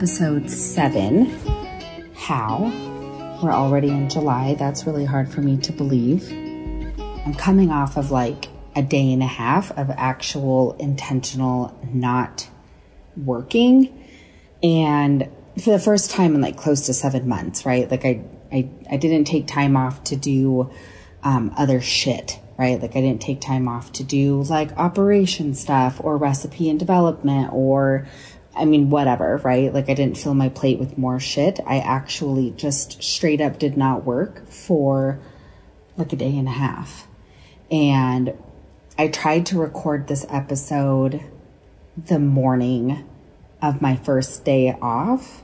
episode seven How? We're already in July. That's really hard for me to believe. I'm coming off of like a day and a half of actual intentional not working. And for the first time in like close to seven months, right? Like I, I, I didn't take time off to do um, other shit, right? Like I didn't take time off to do like operation stuff or recipe and development or I mean, whatever, right? Like I didn't fill my plate with more shit. I actually just straight up did not work for like a day and a half. And I tried to record this episode the morning of my first day off.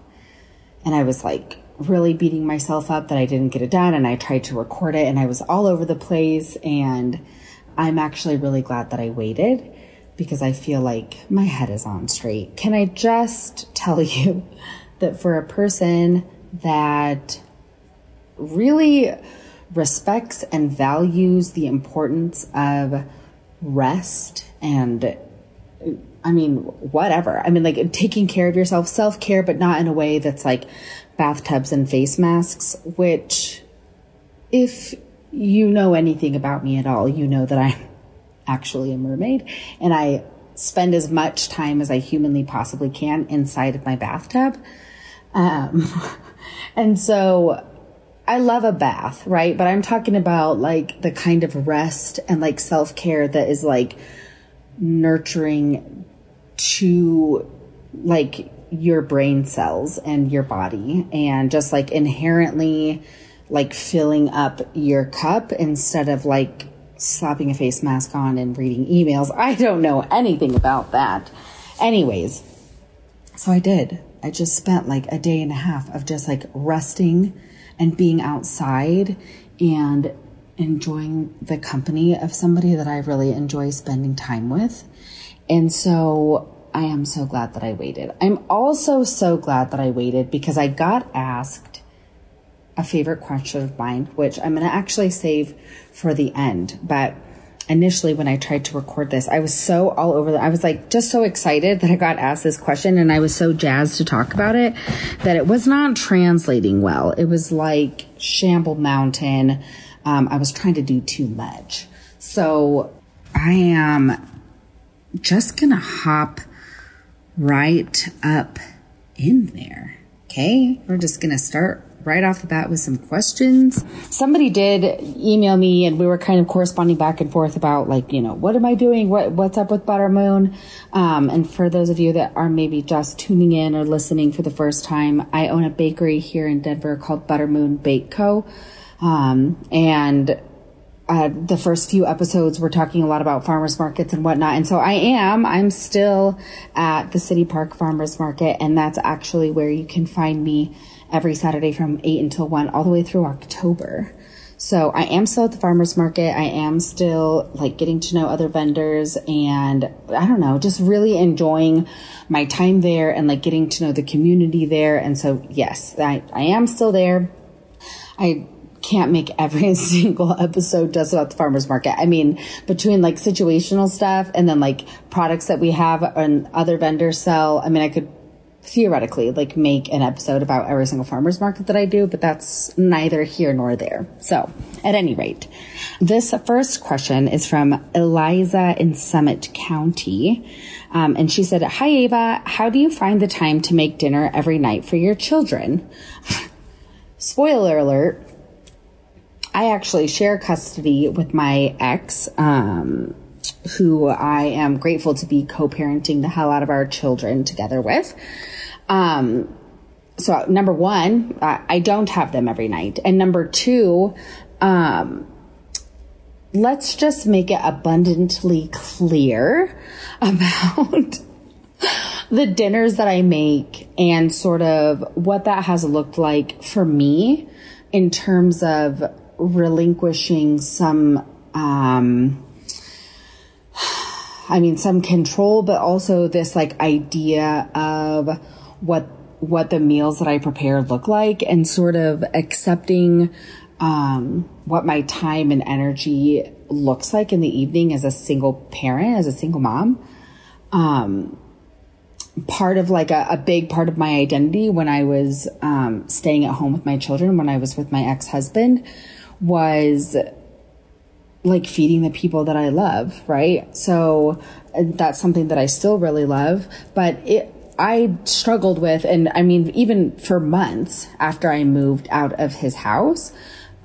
And I was like really beating myself up that I didn't get it done. And I tried to record it and I was all over the place. And I'm actually really glad that I waited because I feel like my head is on straight. Can I just tell you that for a person that really respects and values the importance of rest and I mean, whatever. I mean, like taking care of yourself, self care, but not in a way that's like bathtubs and face masks, which, if you know anything about me at all, you know that I'm actually a mermaid and I spend as much time as I humanly possibly can inside of my bathtub. Um, and so I love a bath, right? But I'm talking about like the kind of rest and like self care that is like nurturing to like your brain cells and your body and just like inherently like filling up your cup instead of like slapping a face mask on and reading emails. I don't know anything about that. Anyways, so I did. I just spent like a day and a half of just like resting and being outside and enjoying the company of somebody that I really enjoy spending time with. And so I am so glad that I waited. I'm also so glad that I waited because I got asked a favorite question of mine, which I'm going to actually save for the end. But initially, when I tried to record this, I was so all over the, I was like just so excited that I got asked this question and I was so jazzed to talk about it that it was not translating well. It was like Shamble Mountain. Um, I was trying to do too much. So I am just gonna hop right up in there. Okay, we're just gonna start right off the bat with some questions. Somebody did email me and we were kind of corresponding back and forth about like, you know, what am I doing? What, what's up with Buttermoon? Um, and for those of you that are maybe just tuning in or listening for the first time, I own a bakery here in Denver called Buttermoon Bake Co. Um, and uh, the first few episodes we're talking a lot about farmers markets and whatnot. And so I am, I'm still at the City Park Farmers Market, and that's actually where you can find me every Saturday from 8 until 1 all the way through October. So I am still at the farmers market. I am still like getting to know other vendors and I don't know, just really enjoying my time there and like getting to know the community there. And so yes, I, I am still there. I can't make every single episode just about the farmers market. I mean, between like situational stuff and then like products that we have and other vendors sell, I mean, I could theoretically like make an episode about every single farmers market that I do, but that's neither here nor there. So at any rate, this first question is from Eliza in Summit County. Um, and she said, Hi, Ava. How do you find the time to make dinner every night for your children? Spoiler alert. I actually share custody with my ex, um, who I am grateful to be co-parenting the hell out of our children together with. Um, so number one, I don't have them every night. And number two, um, let's just make it abundantly clear about the dinners that I make and sort of what that has looked like for me in terms of relinquishing some, um, I mean, some control, but also this like idea of what what the meals that I prepare look like and sort of accepting um, what my time and energy looks like in the evening as a single parent, as a single mom. Um, part of like a, a, big part of my identity when I was um, staying at home with my children, when I was with my ex husband, was like feeding the people that I love, right? So that's something that I still really love, but it, I struggled with, and I mean, even for months after I moved out of his house,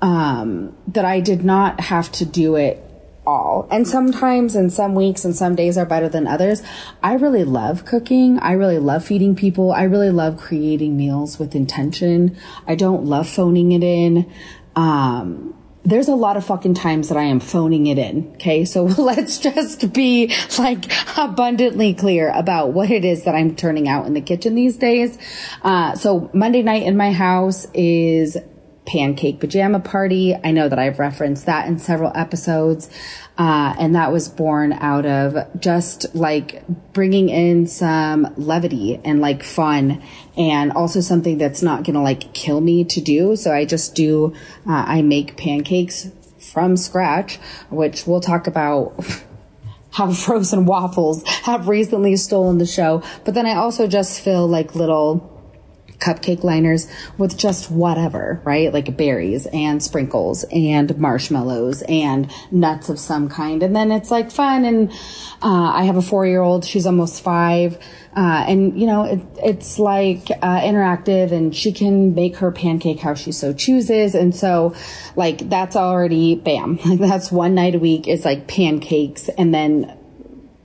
um, that I did not have to do it all. And sometimes and some weeks and some days are better than others. I really love cooking. I really love feeding people. I really love creating meals with intention. I don't love phoning it in. Um, there's a lot of fucking times that I am phoning it in. Okay. So let's just be like abundantly clear about what it is that I'm turning out in the kitchen these days. Uh, so Monday night in my house is pancake pajama party. I know that I've referenced that in several episodes. Uh, and that was born out of just like bringing in some levity and like fun and also something that's not going to like kill me to do. So I just do, uh, I make pancakes from scratch, which we'll talk about. how frozen waffles have recently stolen the show. But then I also just fill like little cupcake liners with just whatever, right? Like berries and sprinkles and marshmallows and nuts of some kind. And then it's like fun. And uh, I have a four year old, she's almost five. Uh, and you know, it, it's like uh, interactive and she can make her pancake how she so chooses. And so, like, that's already bam. Like, that's one night a week. is like pancakes. And then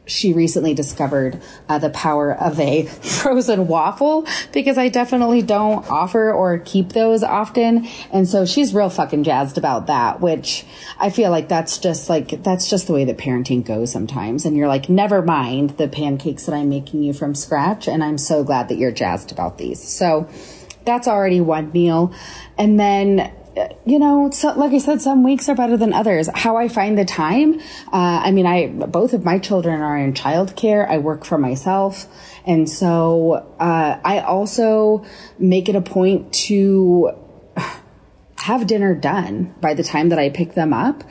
she recently discovered uh, the power of a frozen waffle because I definitely don't offer or keep those often. And so she's real fucking jazzed about that, which I feel like that's just like, that's just the way that parenting goes sometimes. And you're like, never mind the pancakes that I'm making you from scratch. And I'm so glad that you're jazzed about these. So that's already one meal. And then you know, so, like I said, some weeks are better than others. How I find the time, uh, I mean, I both of my children are in childcare. I work for myself, and so uh, I also make it a point to have dinner done by the time that I pick them up.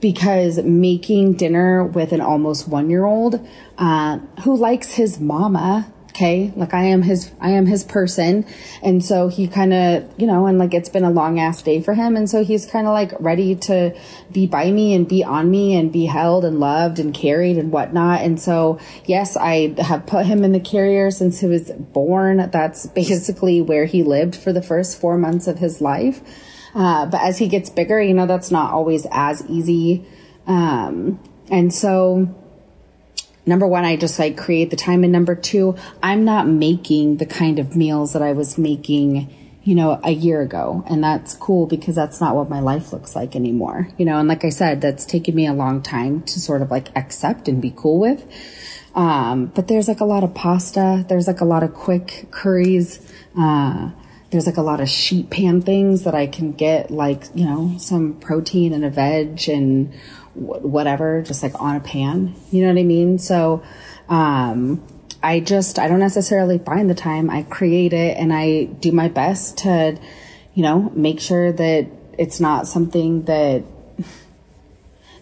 Because making dinner with an almost one year old uh, who likes his mama okay? Like i am his i am his person. And so he kind of you know and like it's been a long ass day for him. And so he's kind of like ready to be by me and be on me and be held and loved and carried and whatnot. And so yes i have put him in the carrier since he was born. That's basically where he lived for the first four months of his life. Uh, but as he gets bigger you know that's not always as easy. Um, and so number one, I just like create the time. And number two, I'm not making the kind of meals that I was making, you know, a year ago. And that's cool because that's not what my life looks like anymore. You know, and like I said, that's taken me a long time to sort of like accept and be cool with. Um, but there's like a lot of pasta. There's like a lot of quick curries. Uh, there's like a lot of sheet pan things that I can get like, you know, some protein and a veg and whatever, just like on a pan. You know what I mean? So, um, I just, I don't necessarily find the time. I create it and I do my best to, you know, make sure that it's not something that,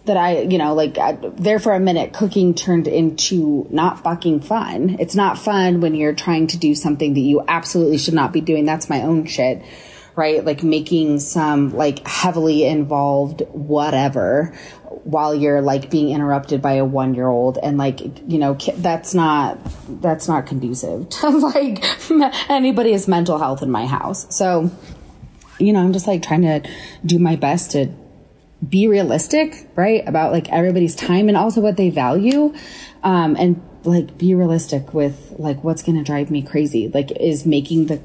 that I, you know, like I, there for a minute, cooking turned into not fucking fun. It's not fun when you're trying to do something that you absolutely should not be doing. That's my own shit right? Like making some like heavily involved whatever while you're like being interrupted by a one year old and like you know that's not that's not conducive to like anybody's mental health in my house. So you know i'm just like trying to do my best to be realistic right about like everybody's time and also what they value um and like be realistic with like what's going to drive me crazy like is making the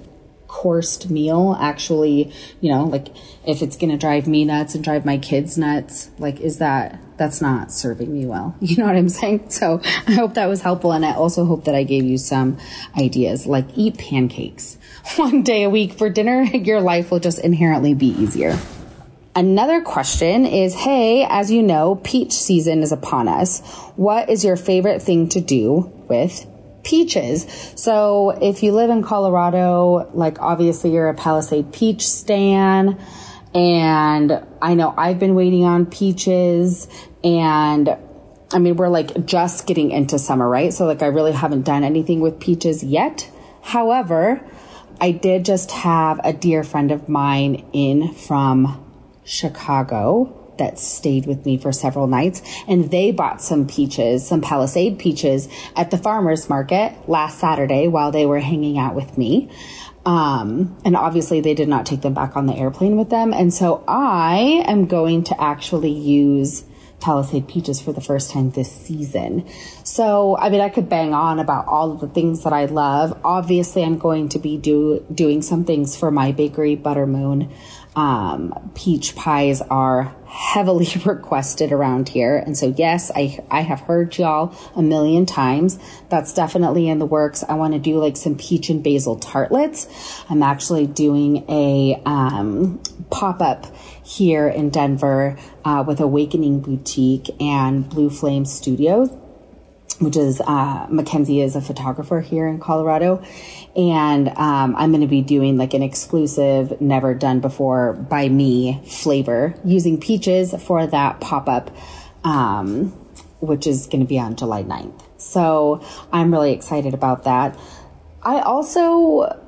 coursed meal actually, you know, like if it's going to drive me nuts and drive my kids nuts, like is that that's not serving me well. You know what I'm saying? So I hope that was helpful and I also hope that I gave you some ideas like eat pancakes one day a week for dinner. Your life will just inherently be easier. Another question is, hey, as you know, peach season is upon us. What is your favorite thing to do with peaches. So if you live in Colorado, like obviously you're a Palisade peach stan. And I know I've been waiting on peaches and I mean, we're like just getting into summer, right? So like I really haven't done anything with peaches yet. However, I did just have a dear friend of mine in from Chicago that stayed with me for several nights and they bought some peaches, some Palisade peaches at the farmer's market last Saturday while they were hanging out with me. Um, and obviously they did not take them back on the airplane with them. And so I am going to actually use Palisade peaches for the first time this season. So, I mean, I could bang on about all of the things that I love. Obviously, I'm going to be do, doing some things for my bakery, Buttermoon. Um, peach pies are heavily requested around here. And so, yes, I, I have heard y'all a million times. That's definitely in the works. I want to do like some peach and basil tartlets. I'm actually doing a, um, pop up here in Denver, uh, with Awakening Boutique and Blue Flame Studios which is uh, Mackenzie is a photographer here in Colorado, and um, I'm going to be doing like an exclusive, never done before by me flavor using peaches for that pop up, um, which is going to be on July 9th. So I'm really excited about that. I also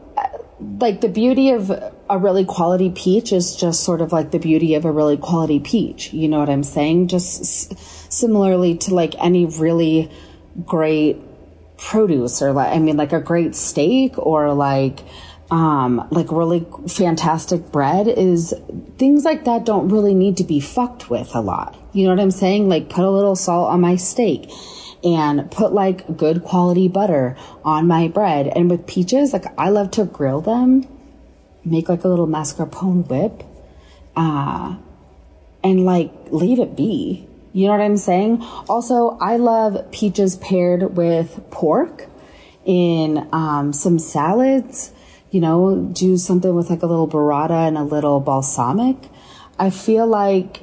like the beauty of a really quality peach is just sort of like the beauty of a really quality peach. You know what I'm saying? Just s- similarly to like any really great produce or like, I mean, like a great steak or like, um, like really fantastic bread is things like that don't really need to be fucked with a lot. You know what I'm saying? Like put a little salt on my steak and put like good quality butter on my bread. And with peaches, like I love to grill them, make like a little mascarpone whip, uh, and like leave it be. You know what I'm saying? Also, I love peaches paired with pork in um, some salads. You know, do something with like a little burrata and a little balsamic. I feel like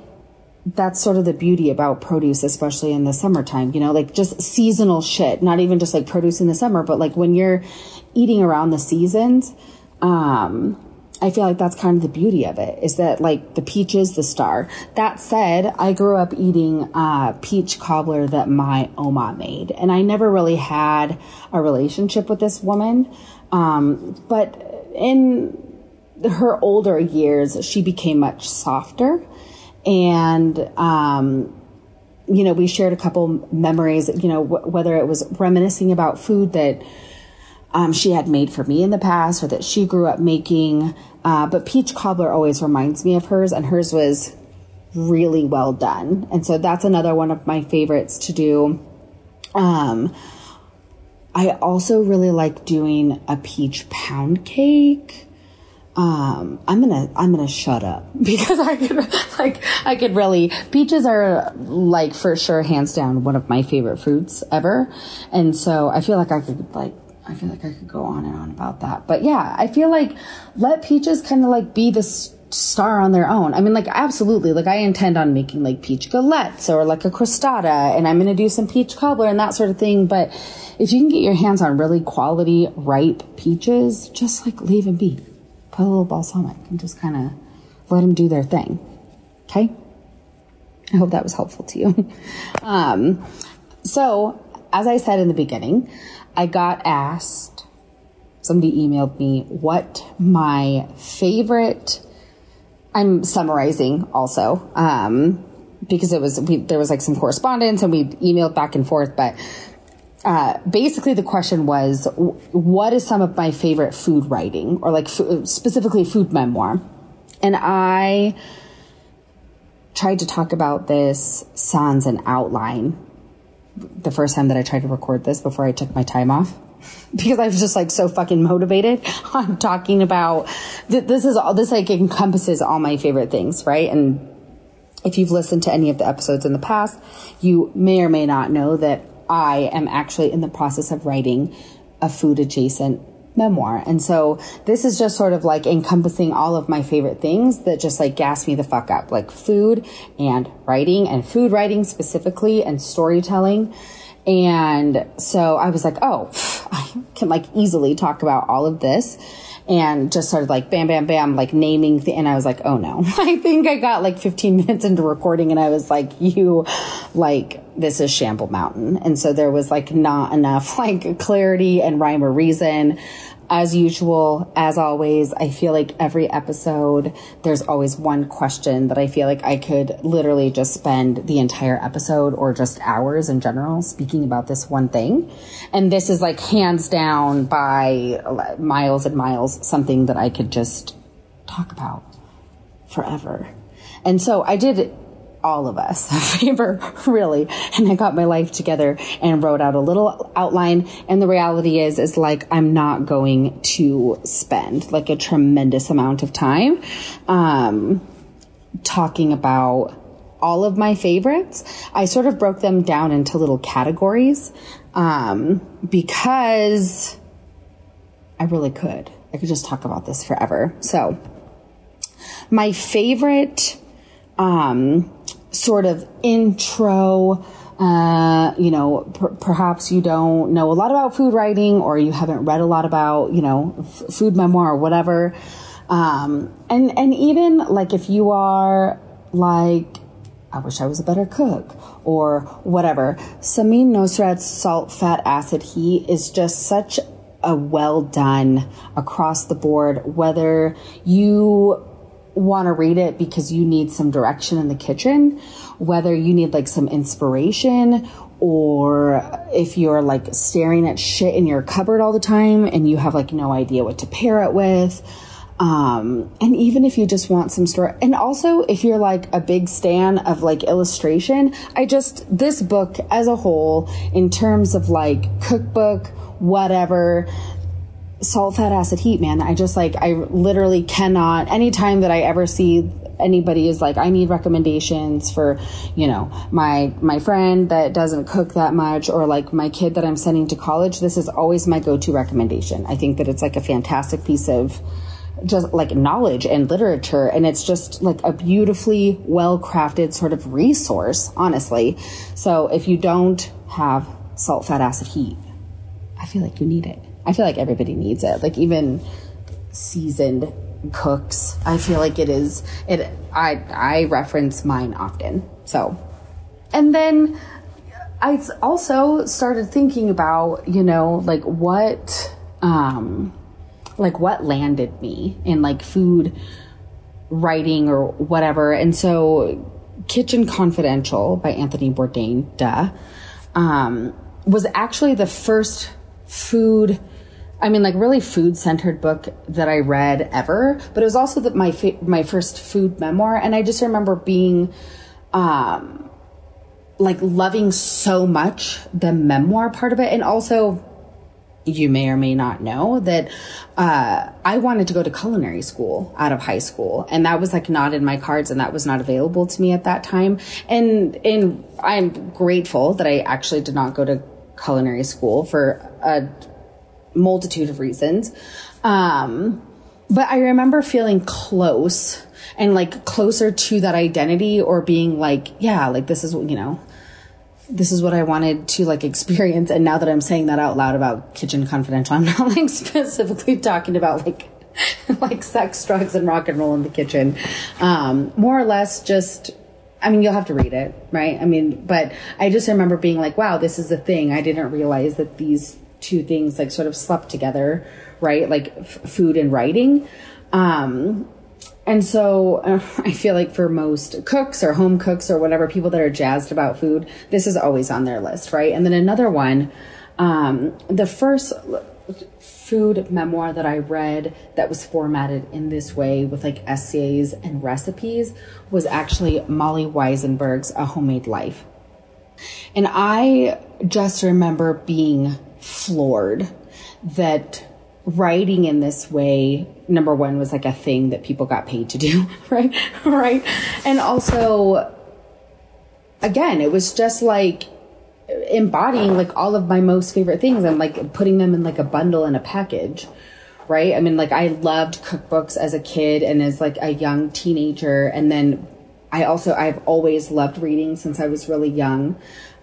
that's sort of the beauty about produce, especially in the summertime, you know, like just seasonal shit, not even just like produce in the summer, but like when you're eating around the seasons, um, I feel like that's kind of the beauty of it is that like the peach is the star. That said, I grew up eating uh, peach cobbler that my Oma made, and I never really had a relationship with this woman. Um, but in her older years, she became much softer, and um, you know, we shared a couple memories. You know, wh- whether it was reminiscing about food that um, she had made for me in the past or that she grew up making. Uh, but peach cobbler always reminds me of hers, and hers was really well done. And so that's another one of my favorites to do. Um, I also really like doing a peach pound cake. Um, I'm gonna, I'm gonna shut up because I could, like, I could really, peaches are like for sure, hands down, one of my favorite fruits ever. And so I feel like I could like I feel like I could go on and on about that. But yeah, I feel like let peaches kind of like be the star on their own. I mean, like absolutely. Like I intend on making like peach galettes or like a crostata, and I'm going to do some peach cobbler and that sort of thing. But if you can get your hands on really quality ripe peaches, just like leave them be. Put a little balsamic and just kind of let them do their thing. Okay. I hope that was helpful to you. um, so as I said in the beginning, I got asked, somebody emailed me what my favorite, I'm summarizing also, um, because it was, we, there was like some correspondence and we emailed back and forth, but, uh, basically the question was, what is some of my favorite food writing or like f- specifically food memoir? And I tried to talk about this sans an outline the first time that I tried to record this before I took my time off because I was just like so fucking motivated on talking about th- this is all this like encompasses all my favorite things, right? And if you've listened to any of the episodes in the past, you may or may not know that I am actually in the process of writing a food adjacent memoir. And so this is just sort of like encompassing all of my favorite things that just like gas me the fuck up, like food and writing and food writing specifically and storytelling. And so I was like, oh, I can like easily talk about all of this. and just started like bam, bam, bam, like naming. And I was like, oh no, I think I got like 15 minutes into recording and I was like, you, like, this is Shamble Mountain. And so there was like not enough like clarity and rhyme or reason as usual, as always, I feel like every episode, there's always one question that I feel like I could literally just spend the entire episode or just hours in general speaking about this one thing. And this is like hands down by miles and miles something that I could just talk about forever. And so I did all of us a favor, really. And I got my life together and wrote out a little outline. And the reality is, is like, I'm not going to spend like a tremendous amount of time, um, talking about all of my favorites. I sort of broke them down into little categories, um, because I really could. I could just talk about this forever. So, my favorite, um, sort of intro. Uh, you know, per- perhaps you don't know a lot about food writing or you haven't read a lot about, you know, f- food memoir or whatever. Um, and, and even like if you are like, I wish I was a better cook or whatever, Samin Nosrat's salt, fat, acid, heat is just such a well done across the board, whether you want to read it because you need some direction in the kitchen, whether you need like some inspiration or if you're like staring at shit in your cupboard all the time and you have like no idea what to pair it with. Um, and even if you just want some story, and also if you're like a big stan of like illustration, I just, this book as a whole, in terms of like cookbook, whatever, salt, fat, acid, heat, man. I just like, I literally cannot, anytime that I ever see anybody is like, I need recommendations for, you know, my, my friend that doesn't cook that much or like my kid that I'm sending to college, this is always my go-to recommendation. I think that it's like a fantastic piece of, just like knowledge and literature and it's just like a beautifully well crafted sort of resource honestly so if you don't have salt fat acid heat i feel like you need it I feel like everybody needs it. Like even seasoned cooks, I feel like it is it I I reference mine often. So and then I also started thinking about, you know, like what um like what landed me in like food writing or whatever. And so Kitchen Confidential by Anthony Bourdain, duh, um, was actually the first food I mean, like really food centered book that I read ever, but it was also the, my fa- my first food memoir, and I just remember being, um, like loving so much the memoir part of it, and also. You may or may not know that uh, I wanted to go to culinary school out of high school, and that was like not in my cards, and that was not available to me at that time. And and I'm grateful that I actually did not go to culinary school for a multitude of reasons. Um, but I remember feeling close and like closer to that identity or being like, yeah, like this is, what, you know, this is what I wanted to like experience. And now that I'm saying that out loud about Kitchen Confidential, I'm not like specifically talking about like, like sex, drugs, and rock and roll in the kitchen. Um, more or less just, I mean, you'll have to read it, right? I mean, but I just remember being like, wow, this is a thing. I didn't realize that these two things like sort of slept together, right? Like f- food and writing. Um, and so uh, I feel like for most cooks or home cooks or whatever people that are jazzed about food, this is always on their list, right? And then another one, um, the first food memoir that I read that was formatted in this way with like essays and recipes was actually Molly Wizenberg's A Homemade Life. And I just remember being floored that writing in this way number one was like a thing that people got paid to do right? Right? And also again it was just like embodying like all of my most favorite things and like putting them in like a bundle in a package right? I mean like i loved cookbooks as a kid and as like a young teenager. And then i also i've always loved reading since i was really young.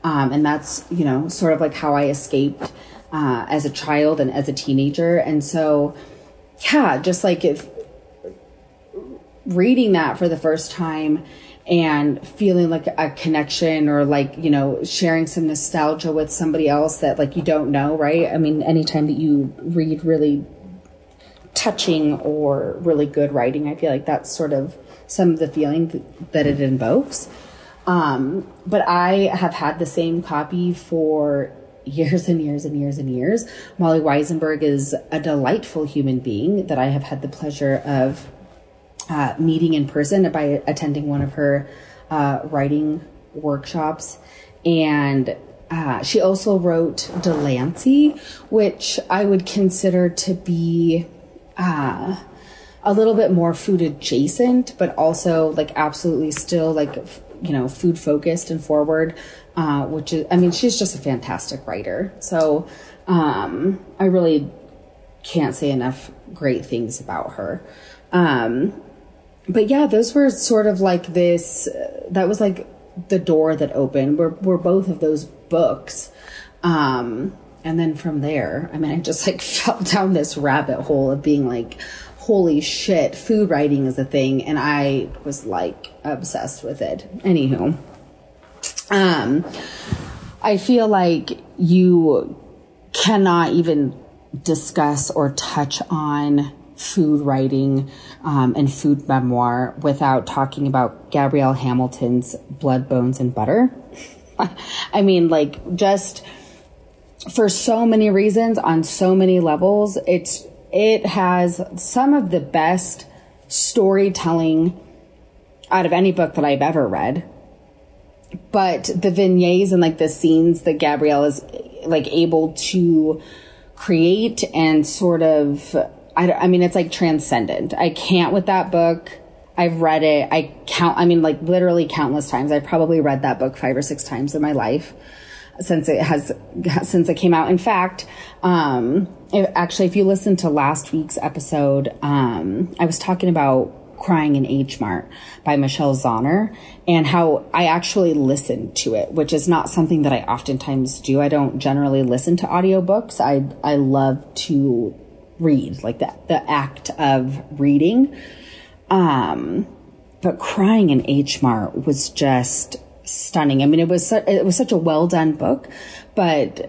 Um, and that's you know sort of like how i escaped uh, as a child and as a teenager. And so yeah, just like if reading that for the first time and feeling like a connection or like you know sharing some nostalgia with somebody else that like you don't know right i mean anytime that you read really touching or really good writing i feel like that's sort of some of the feeling that it invokes um, but i have had the same copy for years and years and years and years molly Wizenberg is a delightful human being that i have had the pleasure of uh, meeting in person by attending one of her uh, writing workshops. And uh, she also wrote Delancey, which I would consider to be uh, a little bit more food adjacent, but also like absolutely still like, you know, food focused and forward, uh, which is, I mean, she's just a fantastic writer. So um, I really can't say enough great things about her. Um, but yeah, those were sort of like this. That was like the door that opened. Were were both of those books, um, and then from there, I mean, I just like fell down this rabbit hole of being like, holy shit, food writing is a thing, and I was like obsessed with it. Anywho, um, I feel like you cannot even discuss or touch on food writing um, and food memoir without talking about Gabrielle Hamilton's Blood, Bones, and Butter. I mean, like, just for so many reasons on so many levels, it's it has some of the best storytelling out of any book that I've ever read. But the vignettes and like the scenes that Gabrielle is like able to create and sort of I, I mean, it's like transcendent. I can't with that book. I've read it. I count, I mean, like literally countless times. I've probably read that book five or six times in my life since it has, since it came out. In fact, um, it, actually, if you listen to last week's episode, um, I was talking about Crying in H Mart by Michelle Zauner and how I actually listened to it, which is not something that I oftentimes do. I don't generally listen to audiobooks. I, I love to read, like the, the act of reading. Um, but crying in H Mart was just stunning. I mean, it was, su- it was such a well done book, but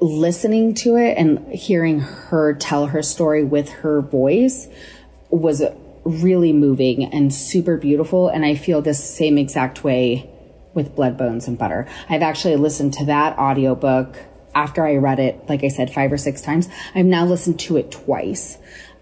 listening to it and hearing her tell her story with her voice was really moving and super beautiful. And I feel this same exact way with Blood, Bones, and Butter. I've actually listened to that audiobook after I read it, like I said, five or six times, I've now listened to it twice.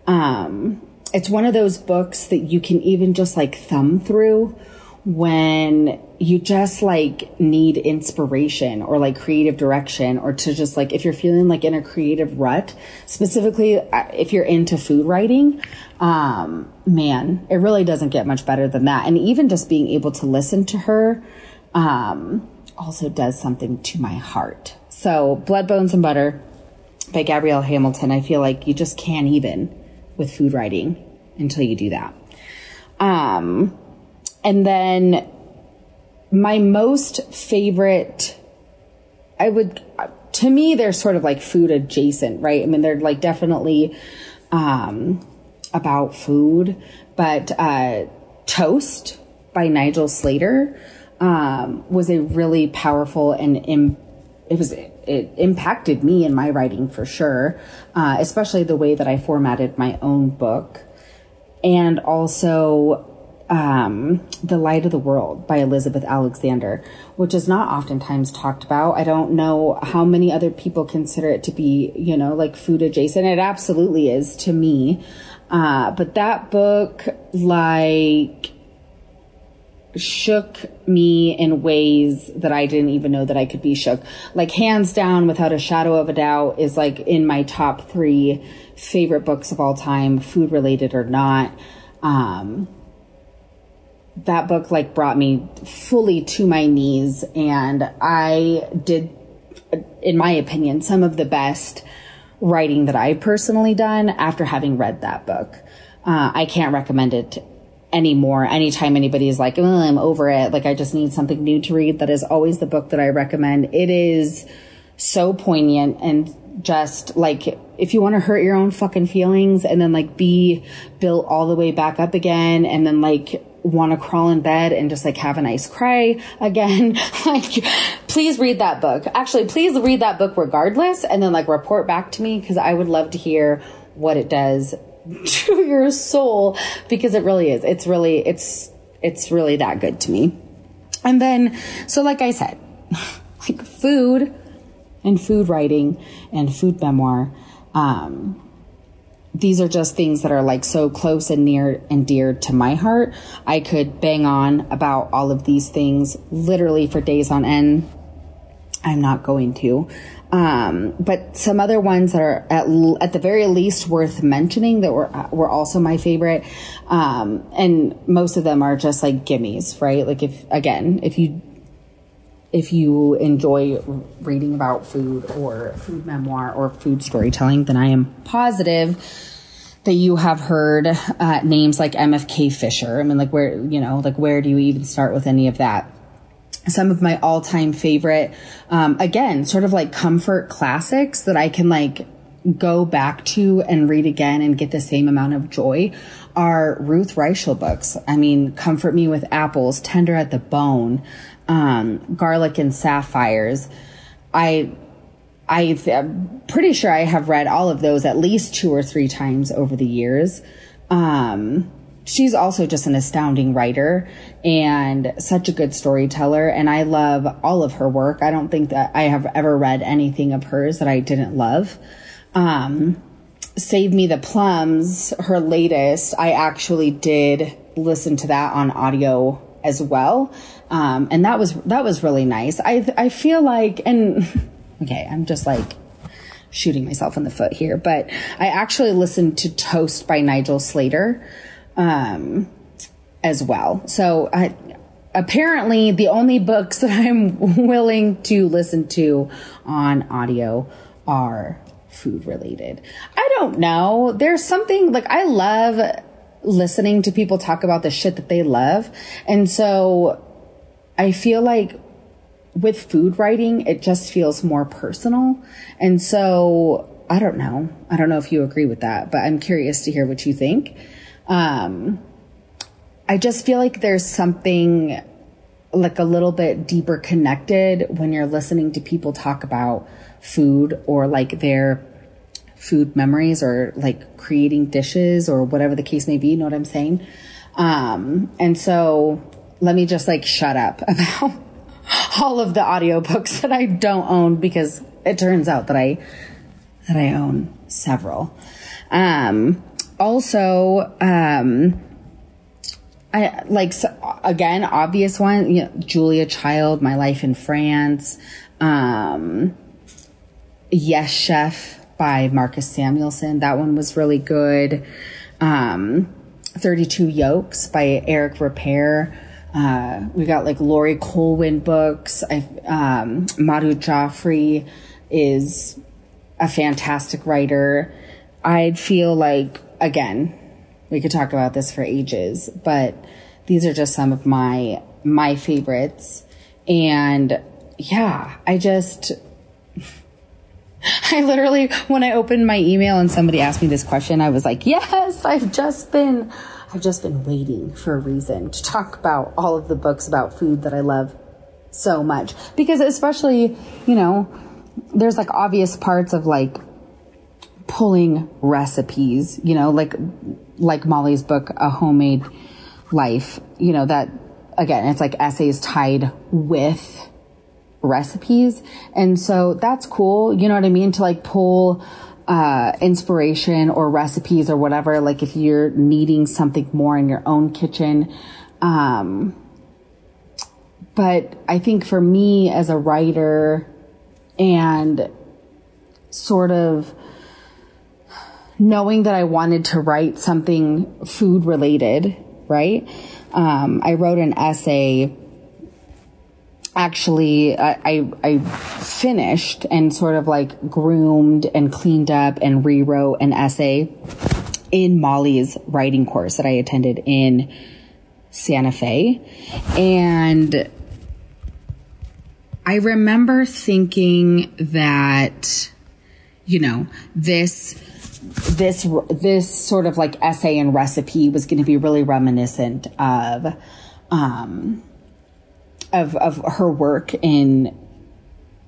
Um, it's one of those books that you can even just like thumb through when you just like need inspiration or like creative direction or to just like if you're feeling like in a creative rut specifically uh, if you're into food writing um man it really doesn't get much better than that and even just being able to listen to her um also does something to my heart so, Blood, Bones, and Butter by Gabrielle Hamilton. I feel like you just can't even with food writing until you do that. Um, and then my most favorite, I would, to me, they're sort of like food adjacent, right? I mean, they're like definitely um, about food, but uh, Toast by Nigel Slater um, was a really powerful and Im- it was it impacted me in my writing for sure, uh, especially the way that I formatted my own book, and also um, The Light of the World by Elizabeth Alexander, which is not oftentimes talked about. I don't know how many other people consider it to be, you know, like food adjacent. It absolutely is to me. Uh, but that book, like, shook me in ways that I didn't even know that I could be shook. Like hands down, without a shadow of a doubt, is like in my top three favorite books of all time, food related or not. Um, that book like brought me fully to my knees and I did, in my opinion, some of the best writing that I've personally done after having read that book. Uh, I can't recommend it anymore. Anytime anybody is like, oh, I'm over it, like I just need something new to read, that is always the book that I recommend. It is so poignant and just like if you want to hurt your own fucking feelings and then like be built all the way back up again and then like want to crawl in bed and just like have a nice cry again, like please read that book. Actually, please read that book regardless and then like report back to me because I would love to hear what it does to your soul because it really is. It's really, it's, it's really that good to me. And then, so like I said, like food and food writing and food memoir, um, these are just things that are like so close and near and dear to my heart. I could bang on about all of these things literally for days on end. I'm not going to. Um, but some other ones that are at, at the very least worth mentioning that were, were also my favorite. Um, and most of them are just like gimmies, right? Like if, again, if you, if you enjoy reading about food or food memoir or food storytelling, then I am positive that you have heard uh, names like MFK Fisher. I mean, like where, you know, like where do you even start with any of that? some of my all-time favorite um, again sort of like comfort classics that i can like go back to and read again and get the same amount of joy are ruth reichl books i mean comfort me with apples tender at the bone um, garlic and sapphires i I, i'm pretty sure i have read all of those at least two or three times over the years um, she's also just an astounding writer and such a good storyteller. And I love all of her work. I don't think that I have ever read anything of hers that I didn't love. Um, Save Me the Plums, her latest, I actually did listen to that on audio as well. Um, and that was, that was really nice. I, I feel like, and okay, I'm just like, shooting myself in the foot here, but I actually listened to Toast by Nigel Slater um, as well. So I, apparently the only books that I'm willing to listen to on audio are food related. I don't know. There's something like I love listening to people talk about the shit that they love. And so I feel like with food writing, it just feels more personal. And so I don't know. I don't know if you agree with that, but I'm curious to hear what you think. Um, I just feel like there's something like a little bit deeper connected when you're listening to people talk about food or like their food memories or like creating dishes or whatever the case may be. You know what I'm saying? Um, and so let me just like shut up about all of the audiobooks that I don't own because it turns out that I, that I own several. Um, also, um, I like so, again obvious one. You know, Julia Child, My Life in France. Um, yes, Chef by Marcus Samuelsson. That one was really good. Um, 32 Yolks by Eric Ripert. Uh, we got like Laurie Colwin books. I, um, Madhur Jaffrey is a fantastic writer. I'd feel like again, we could talk about this for ages, but these are just some of my my favorites. And yeah, I just I literally when I opened my email and somebody asked me this question, I was like, "Yes, I've just been I've just been waiting for a reason to talk about all of the books about food that I love so much." Because especially, you know, there's like obvious parts of like pulling recipes, you know, like, like Molly's book, A Homemade Life, you know, that again, it's like essays tied with recipes. And so that's cool. You know what I mean? To like pull, uh, inspiration or recipes or whatever, like if you're needing something more in your own kitchen. Um, but I think for me as a writer and sort of knowing that I wanted to write something food related, right? Um, I wrote an essay. Actually, I, I, I finished and sort of like groomed and cleaned up and rewrote an essay in Molly's writing course that I attended in Santa Fe. And I remember thinking that you know, this this this sort of like essay and recipe was going to be really reminiscent of um of of her work in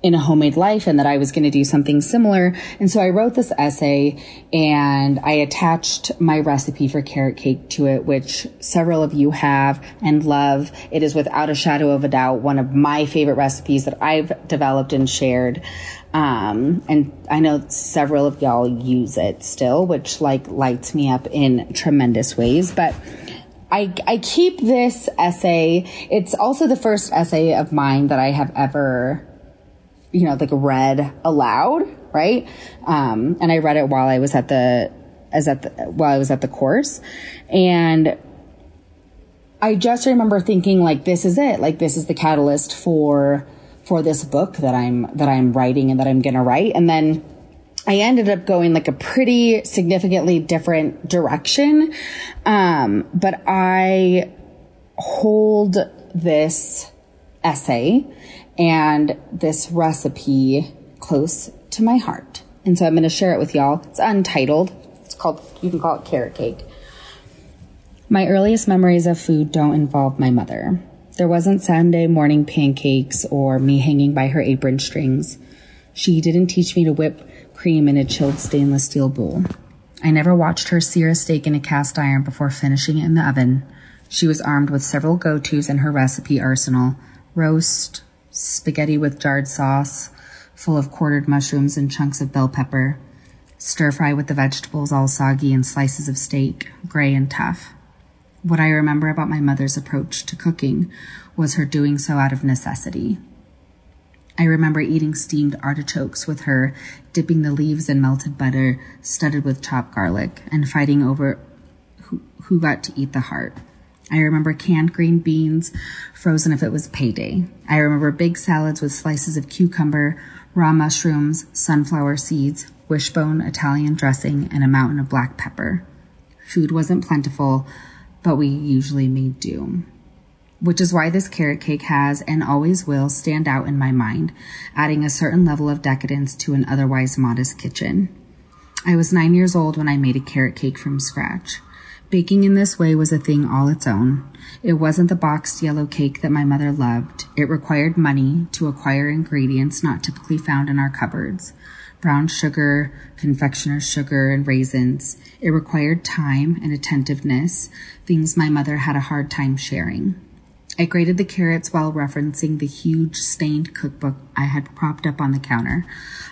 in a homemade life and that I was going to do something similar. And so I wrote this essay and I attached my recipe for carrot cake to it, which several of you have and love. It is without a shadow of a doubt one of my favorite recipes that I've developed and shared. Um, and I know several of y'all use it still, which like lights me up in tremendous ways, but I, I keep this essay. It's also the first essay of mine that I have ever you know, like read aloud, right? Um, and I read it while I was at the, as at the, while I was at the course. And I just remember thinking like, this is it. Like, this is the catalyst for, for this book that I'm, that I'm writing and that I'm going to write. And then I ended up going like a pretty significantly different direction. Um, but I hold this essay and this recipe close to my heart. And so I'm going to share it with y'all. It's untitled. It's called, you can call it carrot cake. My earliest memories of food don't involve my mother. There wasn't Sunday morning pancakes or me hanging by her apron strings. She didn't teach me to whip cream in a chilled stainless steel bowl. I never watched her sear a steak in a cast iron before finishing it in the oven. She was armed with several go-tos in her recipe arsenal. Roast, spaghetti with jarred sauce, full of quartered mushrooms and chunks of bell pepper, stir fry with the vegetables all soggy and slices of steak, gray and tough. What I remember about my mother's approach to cooking was her doing so out of necessity. I remember eating steamed artichokes with her, dipping the leaves in melted butter studded with chopped garlic, and fighting over who, who got to eat the heart. I remember canned green beans, frozen if it was payday. I remember big salads with slices of cucumber, raw mushrooms, sunflower seeds, Wish-Bone Italian dressing, and a mountain of black pepper. Food wasn't plentiful, but we usually made do. Which is why this carrot cake has and always will stand out in my mind, adding a certain level of decadence to an otherwise modest kitchen. I was nine years old when I made a carrot cake from scratch. Baking in this way was a thing all its own. It wasn't the boxed yellow cake that my mother loved. It required money to acquire ingredients not typically found in our cupboards. Brown sugar, confectioner's sugar, and raisins. It required time and attentiveness, things my mother had a hard time sharing. I grated the carrots while referencing the huge stained cookbook I had propped up on the counter.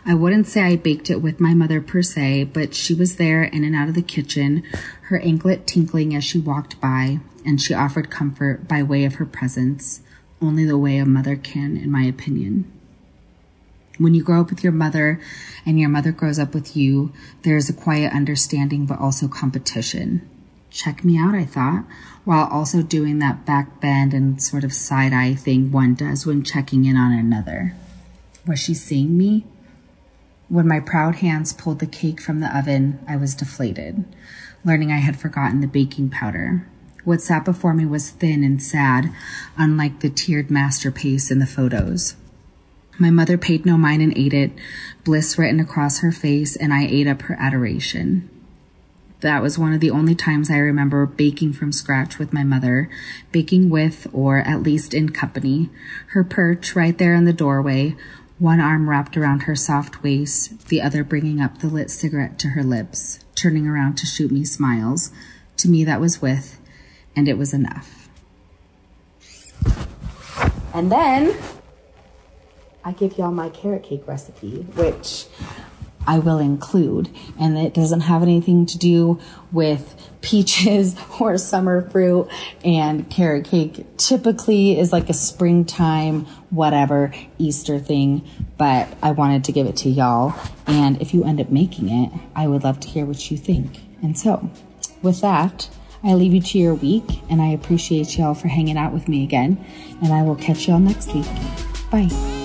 I wouldn't say I baked it with my mother per se, but she was there in and out of the kitchen, her anklet tinkling as she walked by, and she offered comfort by way of her presence, only the way a mother can, in my opinion. When you grow up with your mother and your mother grows up with you, there is a quiet understanding, but also competition. Check me out, I thought while also doing that back bend and sort of side eye thing one does when checking in on another. Was she seeing me? When my proud hands pulled the cake from the oven, I was deflated, learning I had forgotten the baking powder. What sat before me was thin and sad, unlike the tiered masterpiece in the photos. My mother paid no mind and ate it, bliss written across her face, and I ate up her adoration. That was one of the only times I remember baking from scratch with my mother, baking with, or at least in company, her perch right there in the doorway, one arm wrapped around her soft waist, the other bringing up the lit cigarette to her lips, turning around to shoot me smiles. To me, that was with, and it was enough. And then I give y'all my carrot cake recipe, which I will include. And it doesn't have anything to do with peaches or summer fruit and carrot cake typically is like a springtime, whatever, Easter thing. But I wanted to give it to y'all. And if you end up making it, I would love to hear what you think. And so with that, I leave you to your week and I appreciate y'all for hanging out with me again. And I will catch y'all next week. Bye.